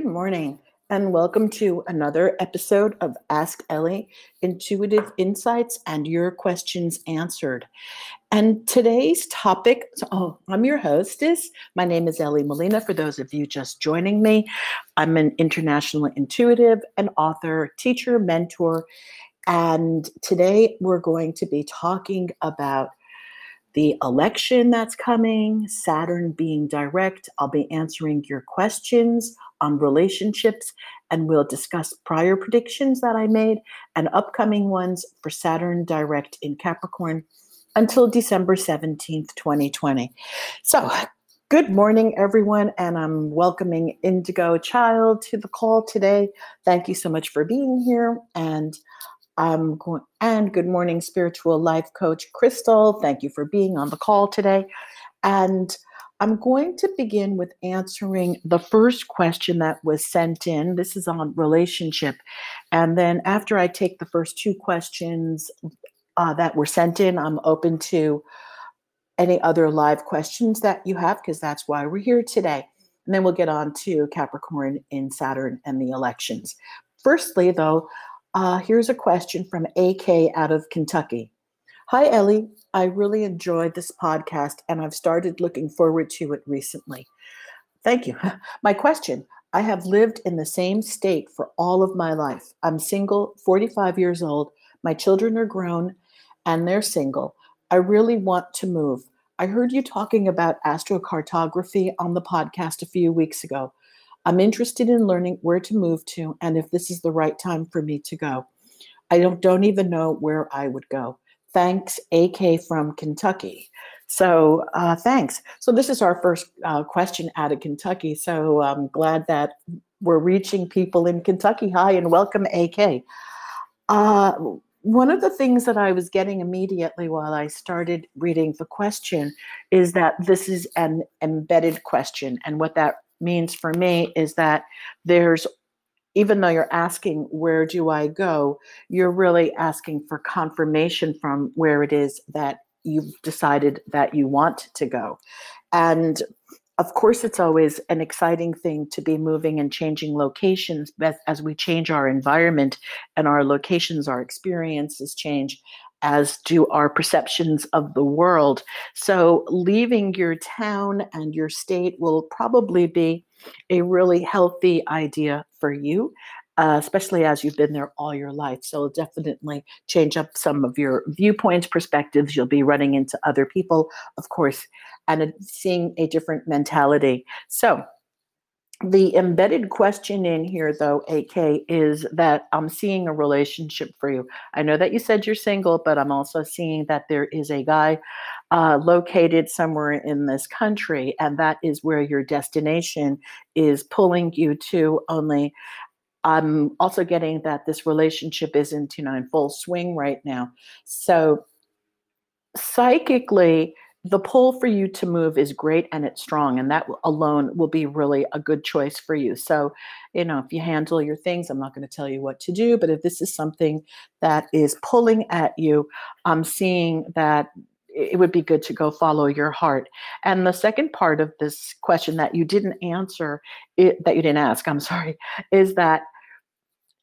Good morning, and welcome to another episode of Ask Ellie Intuitive Insights and Your Questions Answered. And today's topic oh, I'm your hostess. My name is Ellie Molina. For those of you just joining me, I'm an international intuitive, an author, teacher, mentor. And today we're going to be talking about the election that's coming, Saturn being direct. I'll be answering your questions on relationships, and we'll discuss prior predictions that I made and upcoming ones for Saturn direct in Capricorn until December 17th, 2020. So, good morning, everyone, and I'm welcoming Indigo Child to the call today. Thank you so much for being here. And I'm going, and good morning, spiritual life coach Crystal. Thank you for being on the call today. And I'm going to begin with answering the first question that was sent in. This is on relationship. And then after I take the first two questions uh, that were sent in, I'm open to any other live questions that you have, because that's why we're here today. And then we'll get on to Capricorn in Saturn and the elections. Firstly, though, uh, here's a question from AK out of Kentucky. Hi, Ellie. I really enjoyed this podcast and I've started looking forward to it recently. Thank you. My question I have lived in the same state for all of my life. I'm single, 45 years old. My children are grown and they're single. I really want to move. I heard you talking about astrocartography on the podcast a few weeks ago. I'm interested in learning where to move to and if this is the right time for me to go. I don't, don't even know where I would go. Thanks, AK from Kentucky. So uh, thanks. So this is our first uh, question out of Kentucky. So I'm glad that we're reaching people in Kentucky. Hi and welcome, AK. Uh, one of the things that I was getting immediately while I started reading the question is that this is an embedded question. And what that means for me is that there's even though you're asking where do i go? you're really asking for confirmation from where it is that you've decided that you want to go. And of course it's always an exciting thing to be moving and changing locations as we change our environment and our locations our experiences change as do our perceptions of the world. So, leaving your town and your state will probably be a really healthy idea for you. Uh, especially as you've been there all your life. So, definitely change up some of your viewpoints, perspectives. You'll be running into other people, of course, and seeing a different mentality. So, the embedded question in here, though, AK, is that I'm seeing a relationship for you. I know that you said you're single, but I'm also seeing that there is a guy uh, located somewhere in this country, and that is where your destination is pulling you to. Only I'm also getting that this relationship isn't, you know, in full swing right now. So psychically, the pull for you to move is great and it's strong and that alone will be really a good choice for you. So you know if you handle your things i'm not going to tell you what to do but if this is something that is pulling at you i'm seeing that it would be good to go follow your heart. And the second part of this question that you didn't answer it, that you didn't ask i'm sorry is that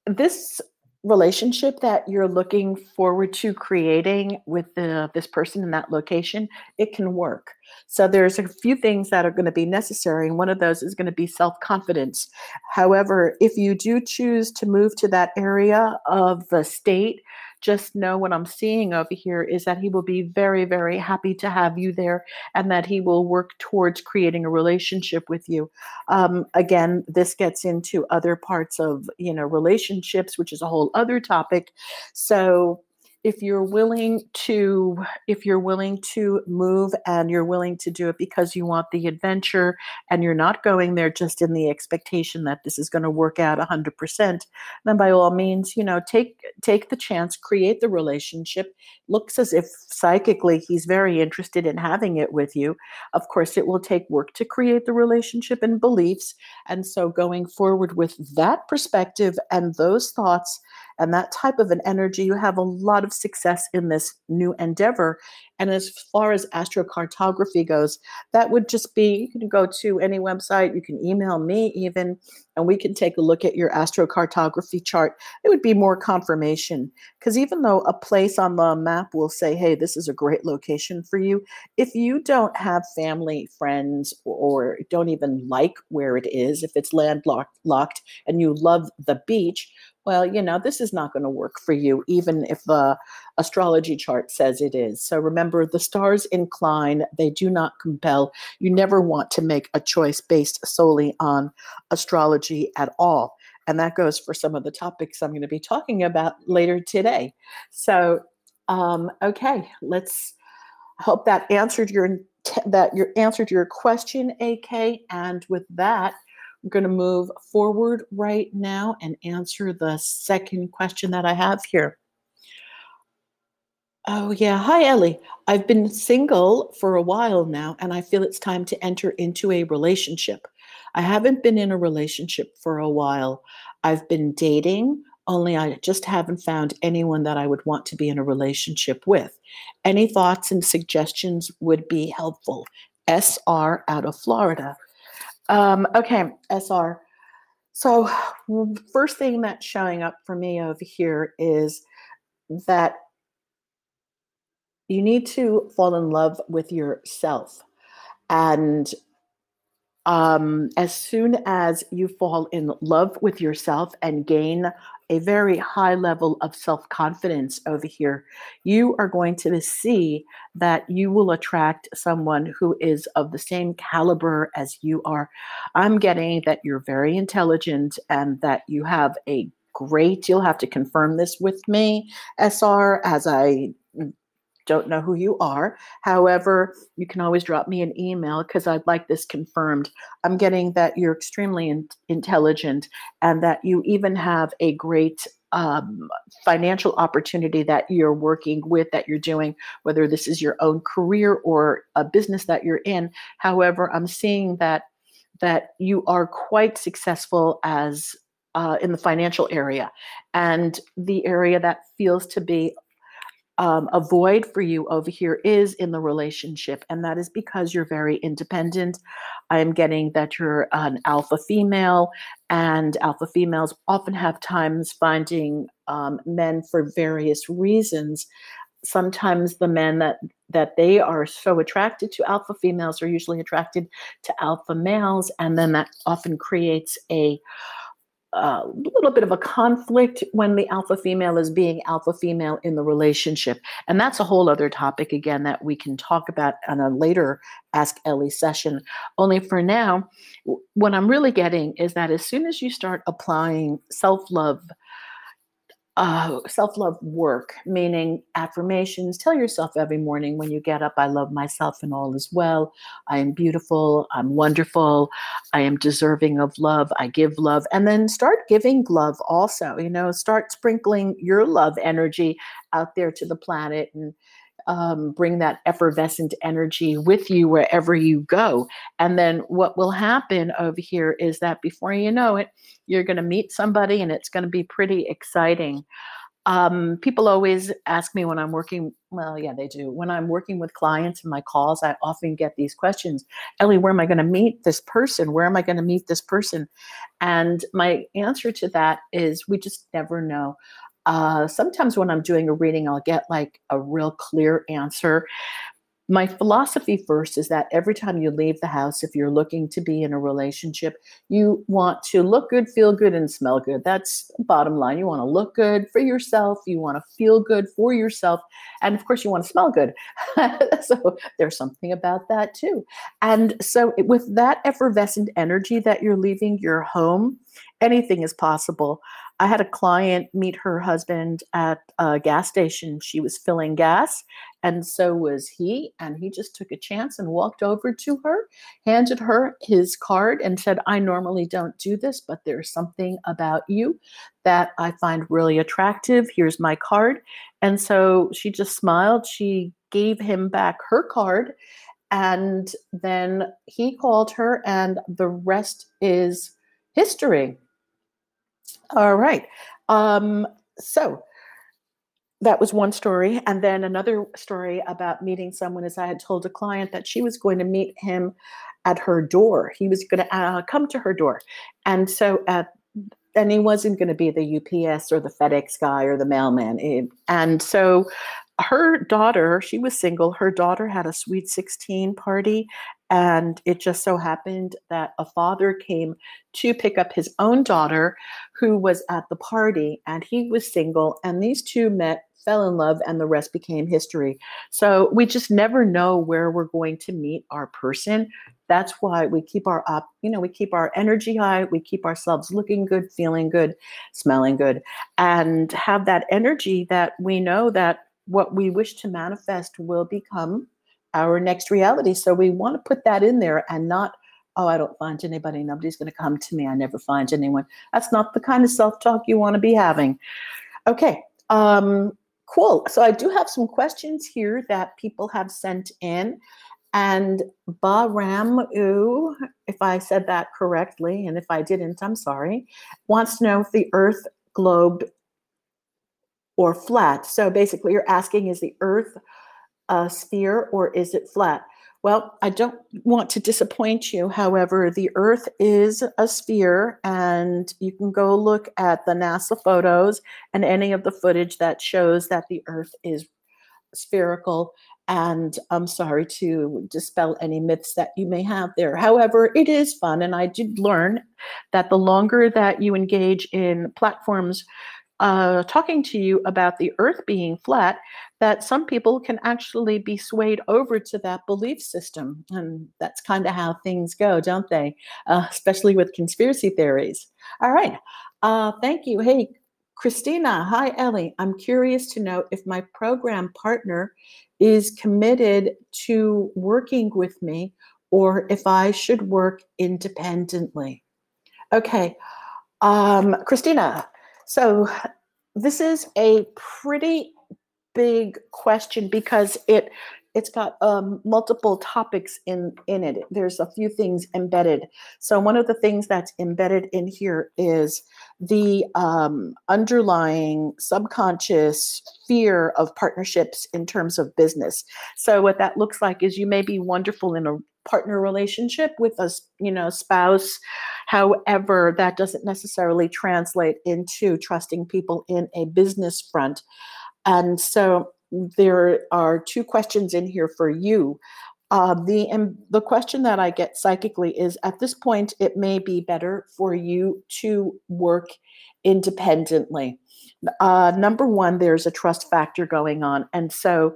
this relationship that you're looking forward to creating with the, this person in that location, it can work. So there's a few things that are going to be necessary, and one of those is going to be self-confidence. However, if you do choose to move to that area of the state just know what I'm seeing over here is that he will be very, very happy to have you there and that he will work towards creating a relationship with you. Um, again, this gets into other parts of, you know, relationships, which is a whole other topic. So if you're willing to if you're willing to move and you're willing to do it because you want the adventure and you're not going there just in the expectation that this is going to work out 100% then by all means you know take take the chance create the relationship. Looks as if psychically he's very interested in having it with you. Of course it will take work to create the relationship and beliefs. And so going forward with that perspective and those thoughts and that type of an energy, you have a lot of success in this new endeavor. And as far as astrocartography goes, that would just be you can go to any website, you can email me even, and we can take a look at your astrocartography chart. It would be more confirmation because even though a place on the map will say, hey, this is a great location for you, if you don't have family, friends, or don't even like where it is, if it's landlocked locked, and you love the beach, well, you know, this is not going to work for you, even if the astrology chart says it is. So remember, the stars incline, they do not compel. You never want to make a choice based solely on astrology at all. And that goes for some of the topics I'm going to be talking about later today. So, um, okay, let's hope that answered your that your answered your question, AK. And with that, I'm going to move forward right now and answer the second question that I have here. Oh, yeah. Hi, Ellie. I've been single for a while now, and I feel it's time to enter into a relationship. I haven't been in a relationship for a while. I've been dating, only I just haven't found anyone that I would want to be in a relationship with. Any thoughts and suggestions would be helpful. SR out of Florida. Um, okay, SR. So, first thing that's showing up for me over here is that you need to fall in love with yourself. And um, as soon as you fall in love with yourself and gain a very high level of self confidence over here, you are going to see that you will attract someone who is of the same caliber as you are. I'm getting that you're very intelligent and that you have a great, you'll have to confirm this with me, SR, as I mm, don't know who you are. However, you can always drop me an email because I'd like this confirmed. I'm getting that you're extremely in- intelligent and that you even have a great um, financial opportunity that you're working with, that you're doing, whether this is your own career or a business that you're in. However, I'm seeing that that you are quite successful as uh, in the financial area and the area that feels to be um, a void for you over here is in the relationship, and that is because you're very independent. I am getting that you're an alpha female, and alpha females often have times finding um, men for various reasons. Sometimes the men that that they are so attracted to alpha females are usually attracted to alpha males, and then that often creates a a little bit of a conflict when the alpha female is being alpha female in the relationship. And that's a whole other topic, again, that we can talk about on a later Ask Ellie session. Only for now, what I'm really getting is that as soon as you start applying self love, uh, self love work, meaning affirmations. Tell yourself every morning when you get up, I love myself and all is well. I am beautiful. I'm wonderful. I am deserving of love. I give love. And then start giving love also. You know, start sprinkling your love energy out there to the planet and um, bring that effervescent energy with you wherever you go. And then what will happen over here is that before you know it, you're going to meet somebody and it's going to be pretty exciting. Um, people always ask me when I'm working, well, yeah, they do. When I'm working with clients in my calls, I often get these questions Ellie, where am I going to meet this person? Where am I going to meet this person? And my answer to that is we just never know. Uh, sometimes when I'm doing a reading, I'll get like a real clear answer. My philosophy first is that every time you leave the house, if you're looking to be in a relationship, you want to look good, feel good, and smell good. That's bottom line. You want to look good for yourself, you want to feel good for yourself, and of course, you want to smell good. so there's something about that too. And so, with that effervescent energy that you're leaving your home, anything is possible. I had a client meet her husband at a gas station. She was filling gas, and so was he. And he just took a chance and walked over to her, handed her his card, and said, I normally don't do this, but there's something about you that I find really attractive. Here's my card. And so she just smiled. She gave him back her card. And then he called her, and the rest is history. All right. Um, so that was one story. And then another story about meeting someone is I had told a client that she was going to meet him at her door. He was going to uh, come to her door. And so at and he wasn't going to be the UPS or the FedEx guy or the mailman. And so her daughter, she was single. Her daughter had a sweet 16 party. And it just so happened that a father came to pick up his own daughter who was at the party and he was single. And these two met fell in love and the rest became history. So we just never know where we're going to meet our person. That's why we keep our up, you know, we keep our energy high, we keep ourselves looking good, feeling good, smelling good, and have that energy that we know that what we wish to manifest will become our next reality. So we want to put that in there and not oh, I don't find anybody. Nobody's going to come to me. I never find anyone. That's not the kind of self talk you want to be having. Okay. Um, Cool. So I do have some questions here that people have sent in. And Baramu, if I said that correctly, and if I didn't, I'm sorry, wants to know if the Earth globed or flat. So basically, you're asking is the Earth a sphere or is it flat? Well, I don't want to disappoint you. However, the Earth is a sphere, and you can go look at the NASA photos and any of the footage that shows that the Earth is spherical. And I'm sorry to dispel any myths that you may have there. However, it is fun, and I did learn that the longer that you engage in platforms uh, talking to you about the earth being flat, that some people can actually be swayed over to that belief system. And that's kind of how things go, don't they? Uh, especially with conspiracy theories. All right. Uh, thank you. Hey, Christina. Hi, Ellie. I'm curious to know if my program partner is committed to working with me or if I should work independently. Okay. Um, Christina, so this is a pretty big question because it it's got um, multiple topics in in it. There's a few things embedded. So one of the things that's embedded in here is the um, underlying subconscious fear of partnerships in terms of business. So what that looks like is you may be wonderful in a partner relationship with a you know spouse. However that doesn't necessarily translate into trusting people in a business front. And so there are two questions in here for you. Uh, the and the question that I get psychically is at this point it may be better for you to work independently. Uh, number one, there's a trust factor going on, and so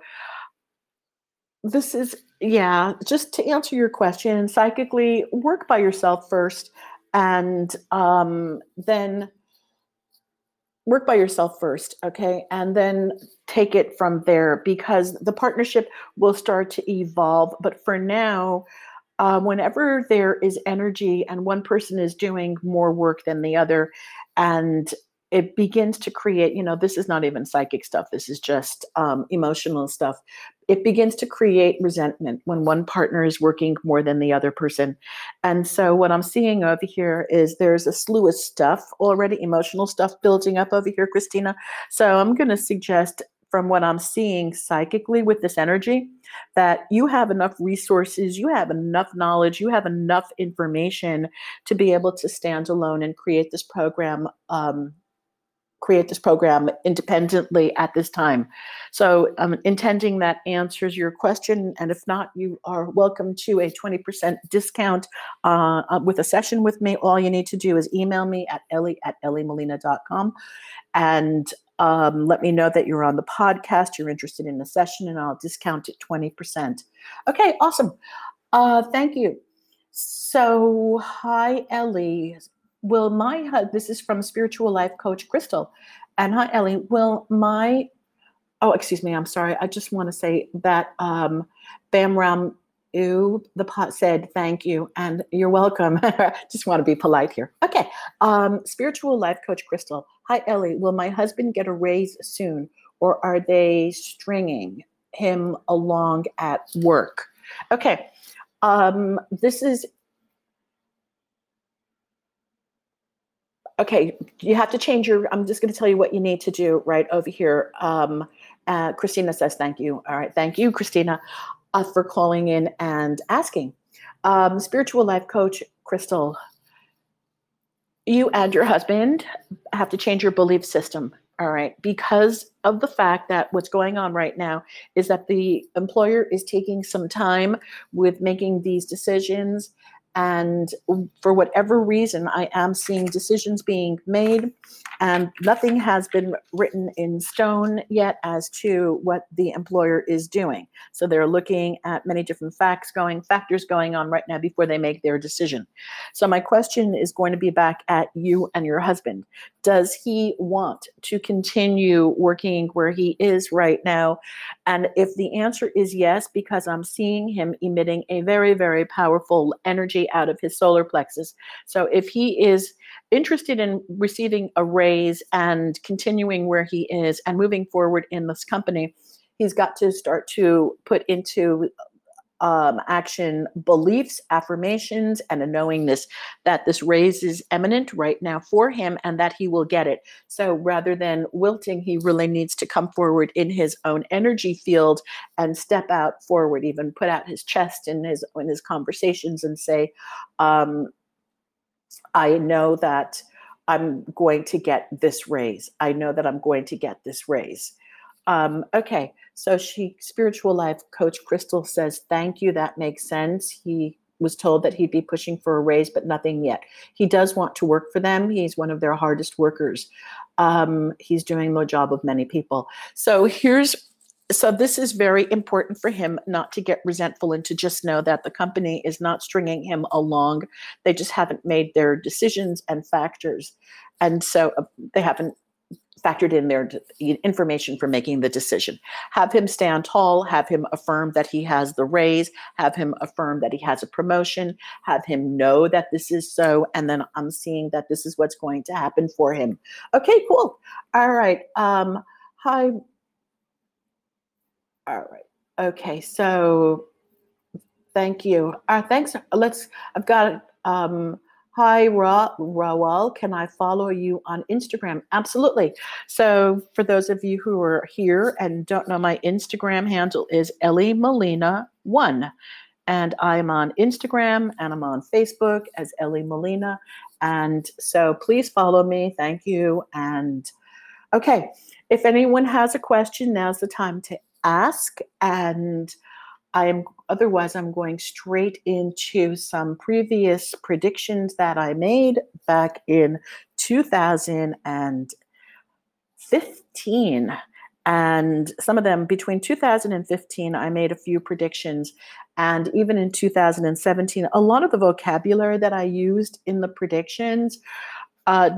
this is yeah, just to answer your question, psychically work by yourself first and um, then work by yourself first, okay? And then take it from there because the partnership will start to evolve. But for now, uh, whenever there is energy and one person is doing more work than the other, and it begins to create, you know, this is not even psychic stuff, this is just um, emotional stuff it begins to create resentment when one partner is working more than the other person. And so, what I'm seeing over here is there's a slew of stuff already, emotional stuff building up over here, Christina. So, I'm going to suggest from what I'm seeing psychically with this energy that you have enough resources, you have enough knowledge, you have enough information to be able to stand alone and create this program um, create this program independently at this time. So I'm intending that answers your question. And if not, you are welcome to a 20% discount uh, with a session with me. All you need to do is email me at ellie at elliemolina.com and um, let me know that you're on the podcast, you're interested in a session, and I'll discount it 20%. Okay, awesome. Uh, thank you. So, hi, Ellie will my this is from spiritual life coach crystal and hi ellie will my oh excuse me i'm sorry i just want to say that um bam ram Ooh, the pot said thank you and you're welcome. Just want to be polite here. Okay. Um, spiritual life coach Crystal. Hi, Ellie. Will my husband get a raise soon or are they stringing him along at work? Okay. Um, this is okay, you have to change your. I'm just going to tell you what you need to do right over here. Um, uh, Christina says thank you. All right, thank you, Christina, uh, for calling in and asking. Um, spiritual life coach Crystal, you and your husband have to change your belief system. All right, because of the fact that what's going on right now is that the employer is taking some time with making these decisions and for whatever reason, I am seeing decisions being made, and nothing has been written in stone yet as to what the employer is doing. So they're looking at many different facts going, factors going on right now before they make their decision. So my question is going to be back at you and your husband. Does he want to continue working where he is right now? And if the answer is yes, because I'm seeing him emitting a very, very powerful energy out of his solar plexus. So if he is interested in receiving a raise and continuing where he is and moving forward in this company, he's got to start to put into um, action beliefs, affirmations, and a knowingness that this raise is eminent right now for him and that he will get it. So rather than wilting, he really needs to come forward in his own energy field and step out forward, even put out his chest in his in his conversations and say, um, "I know that." I'm going to get this raise. I know that I'm going to get this raise. Um, okay, so she, spiritual life coach Crystal says, Thank you. That makes sense. He was told that he'd be pushing for a raise, but nothing yet. He does want to work for them. He's one of their hardest workers. Um, he's doing the job of many people. So here's so this is very important for him not to get resentful and to just know that the company is not stringing him along they just haven't made their decisions and factors and so uh, they haven't factored in their information for making the decision. Have him stand tall, have him affirm that he has the raise, have him affirm that he has a promotion, have him know that this is so, and then I'm seeing that this is what's going to happen for him. Okay, cool. All right. Um, hi. All right. Okay, so thank you. Uh, thanks. Let's, I've got um, Hi, Ra- Rawal. Can I follow you on Instagram? Absolutely. So, for those of you who are here and don't know, my Instagram handle is Ellie Molina one, and I'm on Instagram and I'm on Facebook as Ellie Molina. And so, please follow me. Thank you. And okay, if anyone has a question, now's the time to ask. And I am otherwise I'm going straight into some previous predictions that I made back in 2015 and some of them between 2015 I made a few predictions and even in 2017 a lot of the vocabulary that I used in the predictions uh,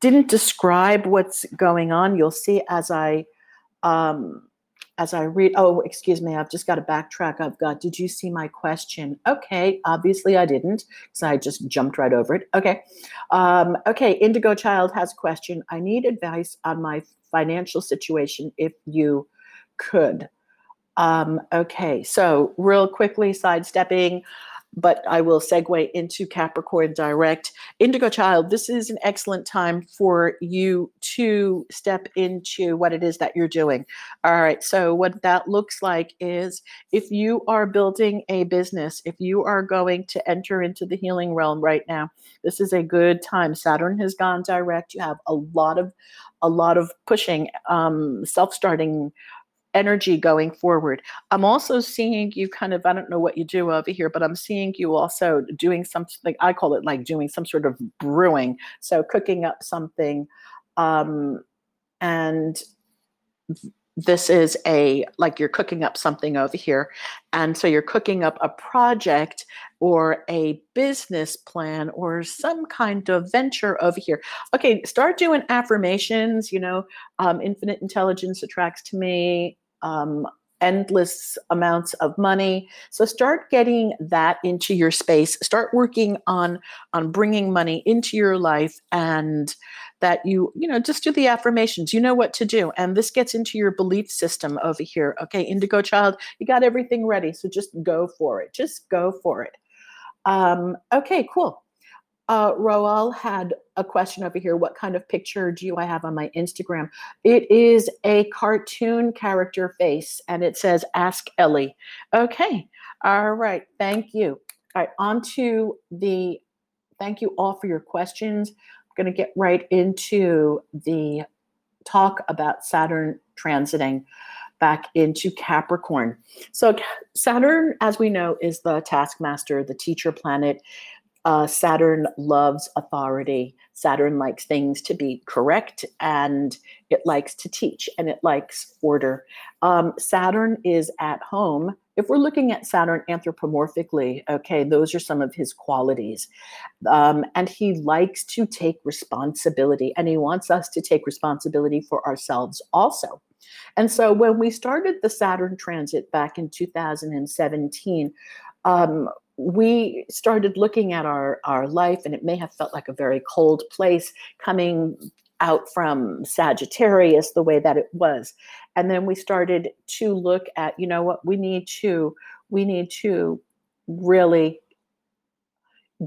didn't describe what's going on you'll see as I um, as I read, oh, excuse me, I've just got to backtrack. I've got, did you see my question? Okay, obviously I didn't, because I just jumped right over it. Okay. Um, okay, Indigo Child has a question. I need advice on my financial situation if you could. Um, okay, so real quickly sidestepping but I will segue into Capricorn Direct. Indigo Child, this is an excellent time for you to step into what it is that you're doing. All right, so what that looks like is if you are building a business, if you are going to enter into the healing realm right now, this is a good time. Saturn has gone direct. You have a lot of a lot of pushing, um, self-starting energy going forward. I'm also seeing you kind of, I don't know what you do over here, but I'm seeing you also doing something, I call it like doing some sort of brewing. So cooking up something. Um, and this is a like you're cooking up something over here and so you're cooking up a project or a business plan or some kind of venture over here okay start doing affirmations you know um, infinite intelligence attracts to me um, endless amounts of money. So start getting that into your space. Start working on on bringing money into your life and that you you know just do the affirmations. You know what to do. And this gets into your belief system over here. Okay indigo child you got everything ready so just go for it. Just go for it. Um, okay cool. Uh, Roal had a question over here. What kind of picture do I have on my Instagram? It is a cartoon character face and it says Ask Ellie. Okay. All right. Thank you. All right. On to the thank you all for your questions. I'm going to get right into the talk about Saturn transiting back into Capricorn. So, Saturn, as we know, is the taskmaster, the teacher planet. Uh, Saturn loves authority. Saturn likes things to be correct and it likes to teach and it likes order. Um, Saturn is at home. If we're looking at Saturn anthropomorphically, okay, those are some of his qualities. Um, and he likes to take responsibility and he wants us to take responsibility for ourselves also. And so when we started the Saturn transit back in 2017, um, we started looking at our, our life, and it may have felt like a very cold place coming out from Sagittarius the way that it was. And then we started to look at, you know what, we need to, we need to really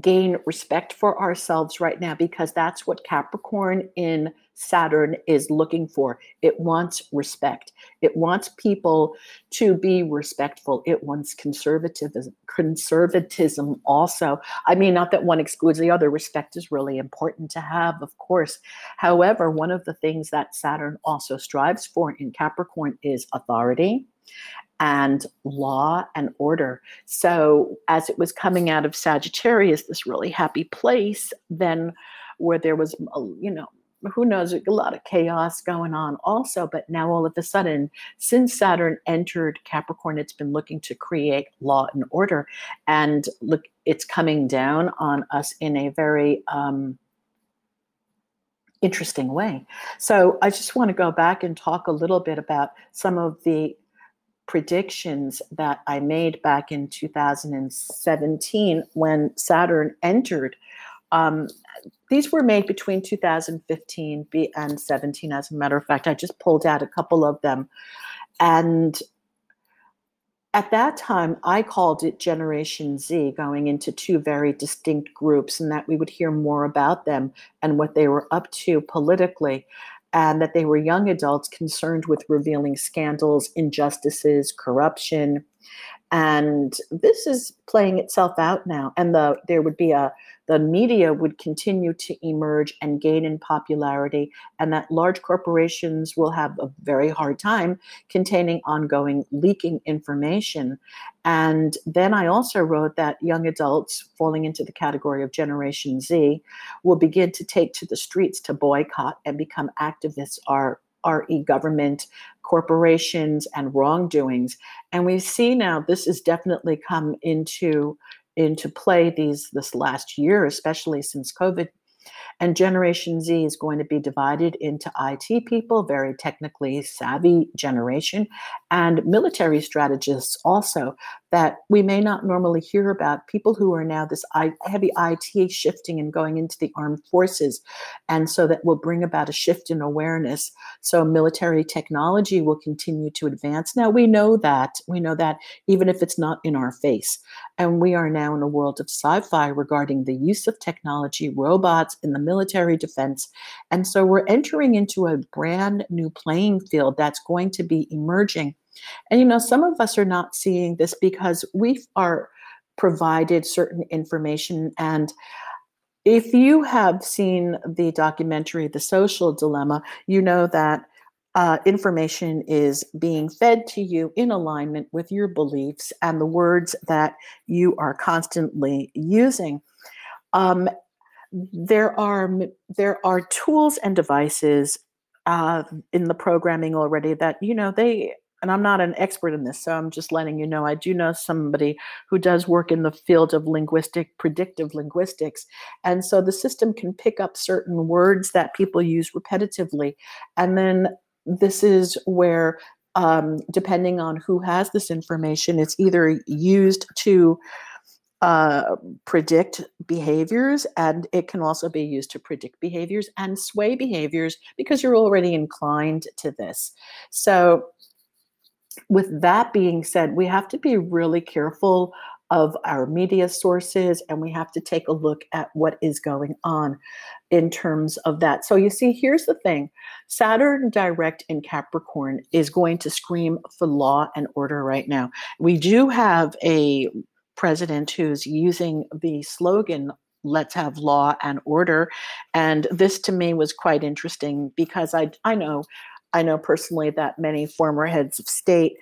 gain respect for ourselves right now because that's what Capricorn in Saturn is looking for. It wants respect. It wants people to be respectful. It wants conservatism, conservatism also. I mean, not that one excludes the other. Respect is really important to have, of course. However, one of the things that Saturn also strives for in Capricorn is authority and law and order. So, as it was coming out of Sagittarius, this really happy place, then where there was, you know, who knows, a lot of chaos going on also. But now, all of a sudden, since Saturn entered Capricorn, it's been looking to create law and order. And look, it's coming down on us in a very, um, interesting way. So I just want to go back and talk a little bit about some of the predictions that I made back in 2017 when Saturn entered. Um, these were made between 2015 and 17, as a matter of fact. I just pulled out a couple of them. And at that time, I called it Generation Z, going into two very distinct groups, and that we would hear more about them and what they were up to politically and that they were young adults concerned with revealing scandals, injustices, corruption. And this is playing itself out now. And the there would be a the media would continue to emerge and gain in popularity, and that large corporations will have a very hard time containing ongoing leaking information. And then I also wrote that young adults falling into the category of Generation Z will begin to take to the streets to boycott and become activists are RE government, corporations, and wrongdoings. And we see now this has definitely come into into play these this last year, especially since COVID. And Generation Z is going to be divided into IT people, very technically savvy generation, and military strategists also that we may not normally hear about. People who are now this heavy IT shifting and going into the armed forces. And so that will bring about a shift in awareness. So military technology will continue to advance. Now we know that. We know that even if it's not in our face. And we are now in a world of sci fi regarding the use of technology, robots in the military defense. And so we're entering into a brand new playing field that's going to be emerging. And, you know, some of us are not seeing this because we are provided certain information. And if you have seen the documentary, The Social Dilemma, you know that uh, information is being fed to you in alignment with your beliefs and the words that you are constantly using. Um, there are there are tools and devices uh, in the programming already that you know they and I'm not an expert in this, so I'm just letting you know I do know somebody who does work in the field of linguistic, predictive linguistics. And so the system can pick up certain words that people use repetitively. And then this is where um, depending on who has this information, it's either used to uh, predict behaviors, and it can also be used to predict behaviors and sway behaviors because you're already inclined to this. So, with that being said, we have to be really careful of our media sources and we have to take a look at what is going on in terms of that. So you see, here's the thing Saturn direct in Capricorn is going to scream for law and order right now. We do have a president who's using the slogan let's have law and order and this to me was quite interesting because i i know i know personally that many former heads of state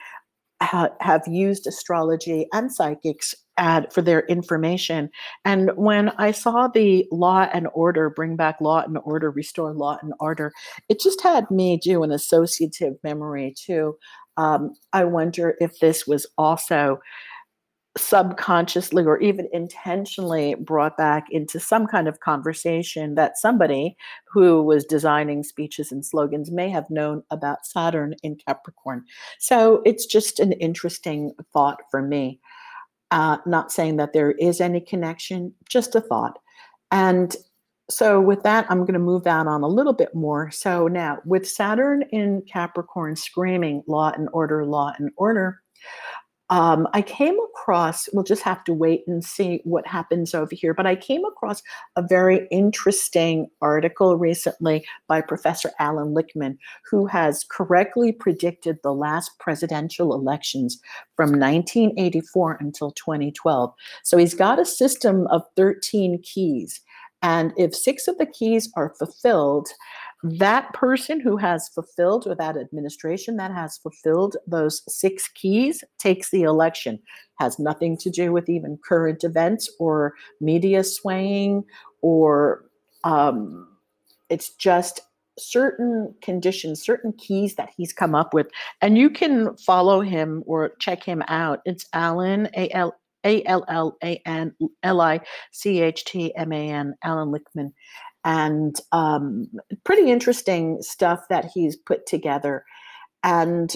ha- have used astrology and psychics ad for their information. And when i saw the law and order bring back law and order restore law and order it just had me do an associative memory too. Um, i wonder if this was also subconsciously or even intentionally brought back into some kind of conversation that somebody who was designing speeches and slogans may have known about Saturn in Capricorn. So it's just an interesting thought for me. Uh, not saying that there is any connection, just a thought. And so with that, I'm going to move that on a little bit more. So now, with Saturn in Capricorn screaming law and order, law and order, um, I came across, we'll just have to wait and see what happens over here, but I came across a very interesting article recently by Professor Alan Lichtman, who has correctly predicted the last presidential elections from 1984 until 2012. So he's got a system of 13 keys. And if six of the keys are fulfilled, that person who has fulfilled, or that administration that has fulfilled those six keys, takes the election. Has nothing to do with even current events or media swaying, or um, it's just certain conditions, certain keys that he's come up with. And you can follow him or check him out. It's Alan, A L A L L A N L I C H T M A N, Alan Lichtman and um, pretty interesting stuff that he's put together. And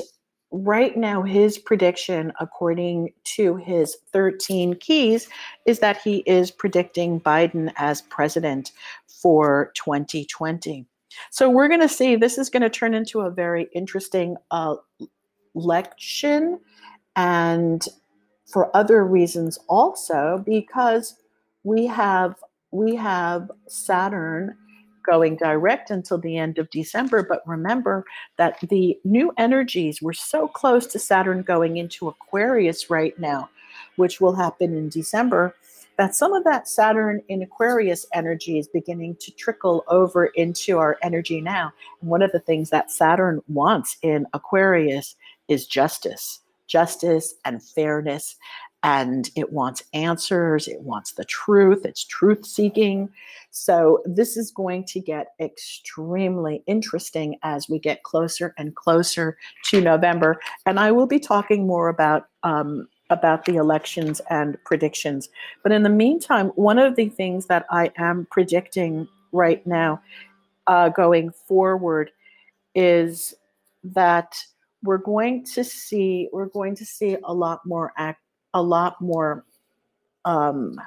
right now, his prediction, according to his 13 keys, is that he is predicting Biden as president for 2020. So we're going to see this is going to turn into a very interesting uh, election and for other reasons also because we have we have Saturn going direct until the end of December. But remember that the new energies, we're so close to Saturn going into Aquarius right now, which will happen in December, that some of that Saturn in Aquarius energy is beginning to trickle over into our energy now. And one of the things that Saturn wants in Aquarius is justice. Justice and fairness and it wants answers, it wants the truth, it's truth seeking. So, this is going to get extremely interesting as we get closer and closer to November. And I will be talking more about. Um, about the elections and predictions. But in the meantime, one of the things that I am predicting right now uh, going forward is that we're going to see we're going to see a lot more act a lot more um,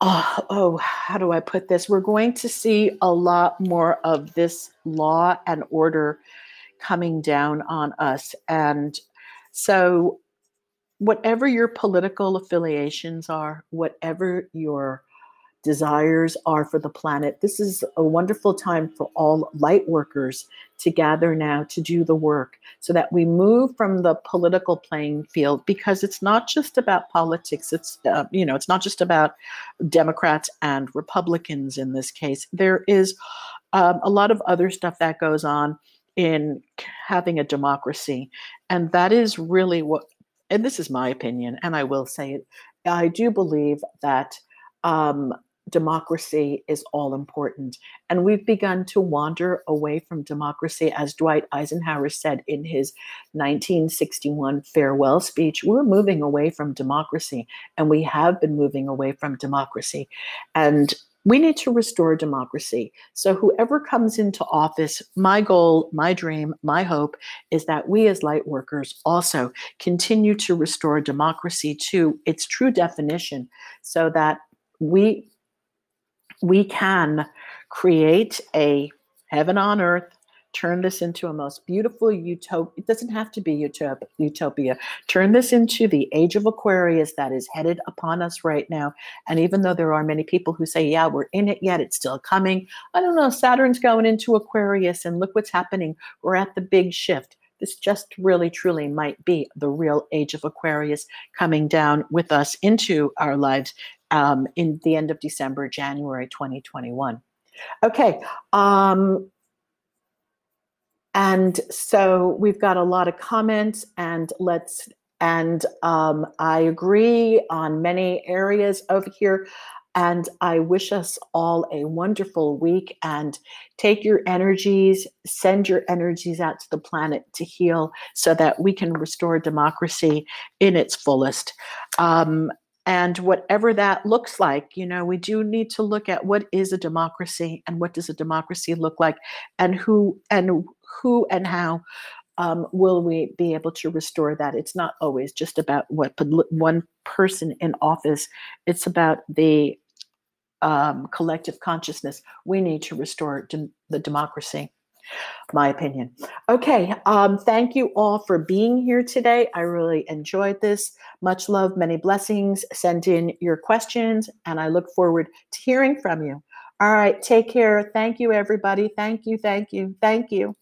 oh, oh, how do I put this? We're going to see a lot more of this law and order coming down on us. And so, whatever your political affiliations are, whatever your desires are for the planet. This is a wonderful time for all light workers to gather now to do the work so that we move from the political playing field because it's not just about politics. It's, uh, you know, it's not just about Democrats and Republicans in this case. There is um, a lot of other stuff that goes on in having a democracy. And that is really what, and this is my opinion, and I will say it. I do believe that um, democracy is all important. And we've begun to wander away from democracy, as Dwight Eisenhower said in his 1961 farewell speech. We're moving away from democracy, and we have been moving away from democracy. And we need to restore democracy. So, whoever comes into office, my goal, my dream, my hope is that we as light workers also continue to restore democracy to its true definition so that we we can create a heaven on earth turn this into a most beautiful utopia. It doesn't have to be utop- utopia. Turn this into the age of Aquarius that is headed upon us right now. And even though there are many people who say, yeah, we're in it yet, it's still coming. I don't know. Saturn's going into Aquarius, and look what's happening. We're at the big shift. This just really, truly might be the real age of Aquarius coming down with us into our lives um, in the end of December, January 2021. Okay. Um, and so we've got a lot of comments, and let's and um, I agree on many areas over here. And I wish us all a wonderful week and take your energies, send your energies out to the planet to heal so that we can restore democracy in its fullest. Um, and whatever that looks like, you know, we do need to look at what is a democracy and what does a democracy look like and who and who and how um, will we be able to restore that? It's not always just about what one person in office. It's about the um, collective consciousness. We need to restore de- the democracy. My opinion. Okay. Um, thank you all for being here today. I really enjoyed this. Much love, many blessings. Send in your questions, and I look forward to hearing from you. All right. Take care. Thank you, everybody. Thank you. Thank you. Thank you.